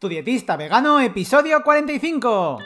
Tu dietista vegano, episodio 45.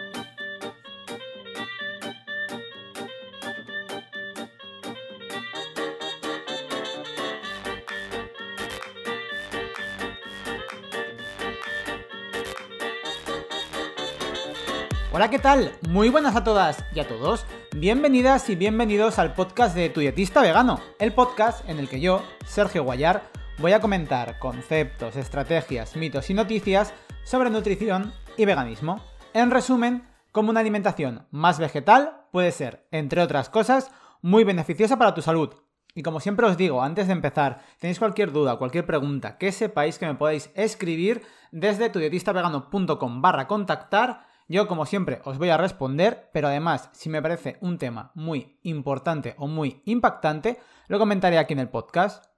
Hola, ¿qué tal? Muy buenas a todas y a todos. Bienvenidas y bienvenidos al podcast de Tu dietista vegano, el podcast en el que yo, Sergio Guayar, voy a comentar conceptos, estrategias, mitos y noticias sobre nutrición y veganismo. En resumen, cómo una alimentación más vegetal puede ser, entre otras cosas, muy beneficiosa para tu salud. Y como siempre os digo, antes de empezar, tenéis cualquier duda, cualquier pregunta, que sepáis que me podéis escribir desde tudietistavegano.com barra contactar. Yo, como siempre, os voy a responder, pero además, si me parece un tema muy importante o muy impactante, lo comentaré aquí en el podcast.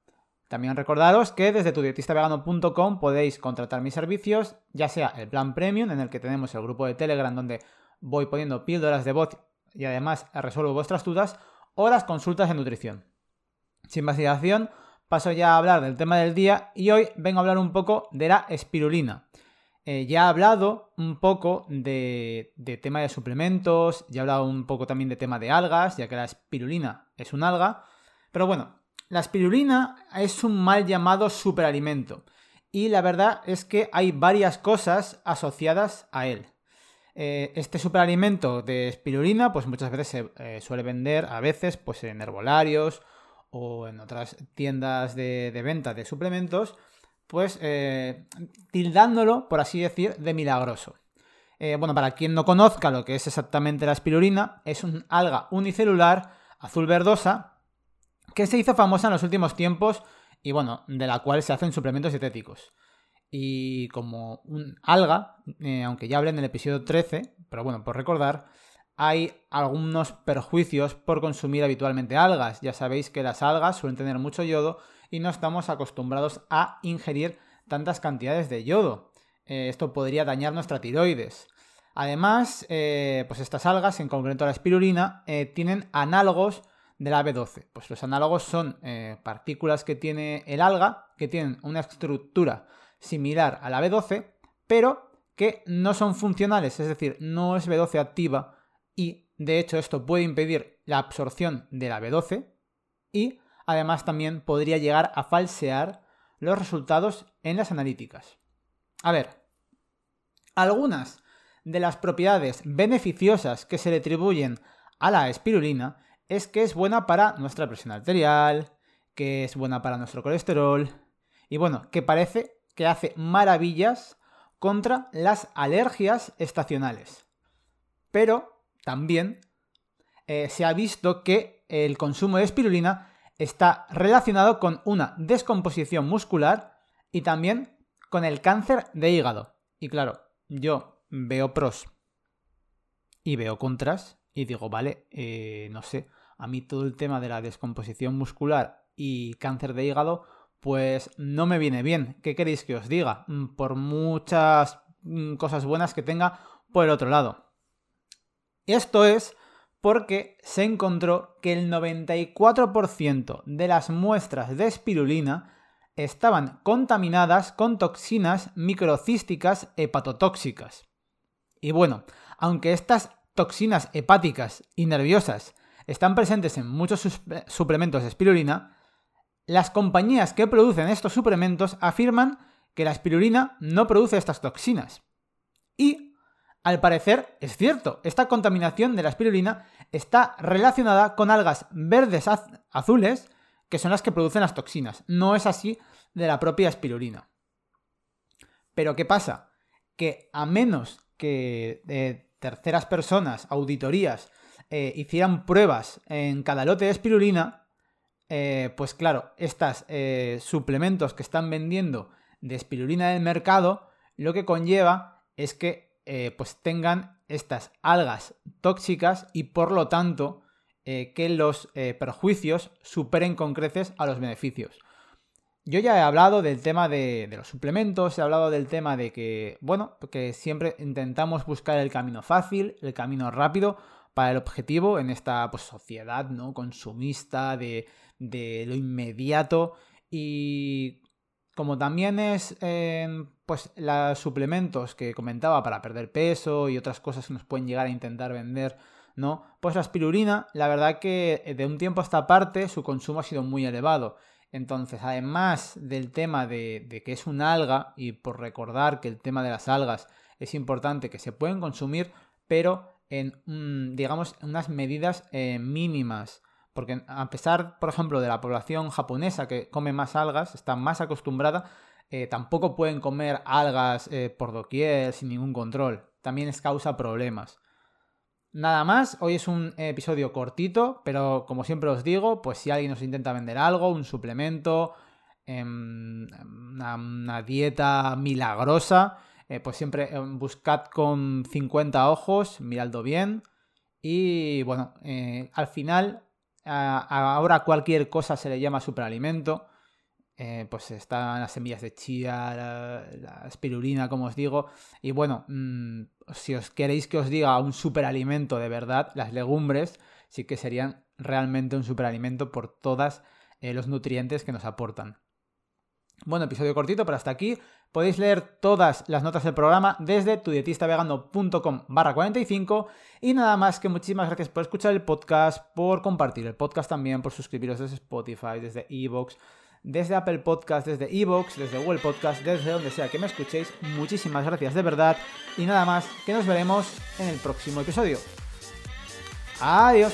También recordaros que desde tudietistavegano.com podéis contratar mis servicios, ya sea el plan premium, en el que tenemos el grupo de Telegram donde voy poniendo píldoras de voz y además resuelvo vuestras dudas, o las consultas de nutrición. Sin más dilación, paso ya a hablar del tema del día y hoy vengo a hablar un poco de la espirulina. Eh, ya he hablado un poco de, de, tema de suplementos, ya he hablado un poco también de tema de algas, ya que la espirulina es un alga. Pero bueno, la espirulina es un mal llamado superalimento y la verdad es que hay varias cosas asociadas a él. Eh, este superalimento de espirulina pues muchas veces se eh, suele vender a veces pues en herbolarios o en otras tiendas de, venta de suplementos pues eh, tildándolo por así decir de milagroso. bueno, para quien no conozca lo que es exactamente la espirulina, es un alga unicelular azul verdosa que se hizo famosa en los últimos tiempos y bueno, de la cual se hacen suplementos dietéticos. Y como un alga, eh, aunque ya hablé en el episodio 13, pero bueno, por recordar, hay algunos perjuicios por consumir habitualmente algas. Ya sabéis que las algas suelen tener mucho yodo y no estamos acostumbrados a ingerir tantas cantidades de yodo. Eh, esto podría dañar nuestra tiroides. Además, eh, pues estas algas, en concreto la espirulina, tienen análogos de la B12. Pues los análogos son eh, partículas que tiene el alga, que tienen una estructura similar a la B12, pero que no son funcionales, es decir, no es B12 activa y de hecho esto puede impedir la absorción de la B12 y además también podría llegar a falsear los resultados en las analíticas. A ver, algunas de las propiedades beneficiosas que se le atribuyen a la espirulina es que es buena para nuestra presión arterial, que es buena para nuestro colesterol y bueno, que parece que hace maravillas contra las alergias estacionales. Pero también eh, se ha visto que el consumo de espirulina está relacionado con una descomposición muscular y también con el cáncer de hígado. Y claro, yo veo pros y veo contras y digo, vale, eh, no sé, a mí todo el tema de la descomposición muscular y cáncer de hígado, pues no me viene bien. ¿Qué queréis que os diga? Mm, por muchas mm, cosas buenas que tenga por el otro lado. Esto es porque se encontró que el 94% de las muestras de espirulina estaban contaminadas con toxinas microcísticas hepatotóxicas. Y bueno, aunque estas toxinas hepáticas y nerviosas están presentes en muchos suplementos de espirulina, las compañías que producen estos suplementos afirman que la espirulina no produce estas toxinas. Y, al parecer, es cierto, esta contaminación de la espirulina está relacionada con algas verdes azules, que son las que producen las toxinas. No es así de la propia espirulina. Pero ¿qué pasa? Que a menos que eh, terceras personas, auditorías, eh, hicieran pruebas en cada lote de espirulina, eh, pues claro, estos eh, suplementos que están vendiendo de espirulina del mercado, lo que conlleva es que pues tengan estas algas tóxicas y por lo tanto que los perjuicios superen con creces a los beneficios. Yo ya he hablado del tema de, los suplementos, he hablado del tema de que, bueno, que siempre intentamos buscar el camino fácil, el camino rápido para el objetivo en esta pues, sociedad ¿no? consumista de, de lo inmediato. Y como también es em, pues los suplementos que comentaba para perder peso y otras cosas que nos pueden llegar a intentar vender, ¿no? Pues la espirulina, la verdad que eh, de un tiempo a esta parte su consumo ha sido muy elevado. Entonces, además del tema de, de que es un alga, y por recordar que el tema de las algas es importante que se pueden consumir, pero en, digamos, unas medidas eh, mínimas. Porque a pesar, por ejemplo, de la población japonesa que come más algas, está más acostumbrada, eh, tampoco pueden comer algas eh, por doquier sin ningún control. También es causa problemas. Nada más, hoy es un episodio cortito, pero como siempre os digo, pues si alguien nos intenta vender algo, un suplemento, em, una dieta milagrosa, eh, pues siempre eh, buscad con 50 ojos, miradlo bien. Y bueno, eh, al final, ahora cualquier cosa se le llama superalimento. pues están las semillas de chía, la, espirulina, como os digo. Y bueno, mm, si os queréis que os diga un superalimento de verdad, las legumbres sí que serían realmente un superalimento por todos los nutrientes que nos aportan. Bueno, episodio cortito, pero hasta aquí. Podéis leer todas las notas del programa desde tudietistavegano.com barra 45 y nada más que muchísimas gracias por escuchar el podcast, por compartir el podcast también, por suscribiros desde Spotify, desde Evox, desde Apple Podcast, desde Evox, desde Google Podcast, desde donde sea que me escuchéis. Muchísimas gracias de verdad y nada más que nos veremos en el próximo episodio. Adiós.